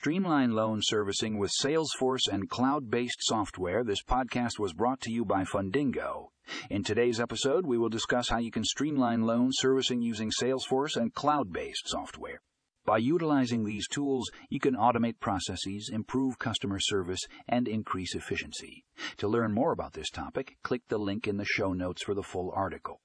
Streamline loan servicing with Salesforce and cloud based software. This podcast was brought to you by Fundingo. In today's episode, we will discuss how you can streamline loan servicing using Salesforce and cloud based software. By utilizing these tools, you can automate processes, improve customer service, and increase efficiency. To learn more about this topic, click the link in the show notes for the full article.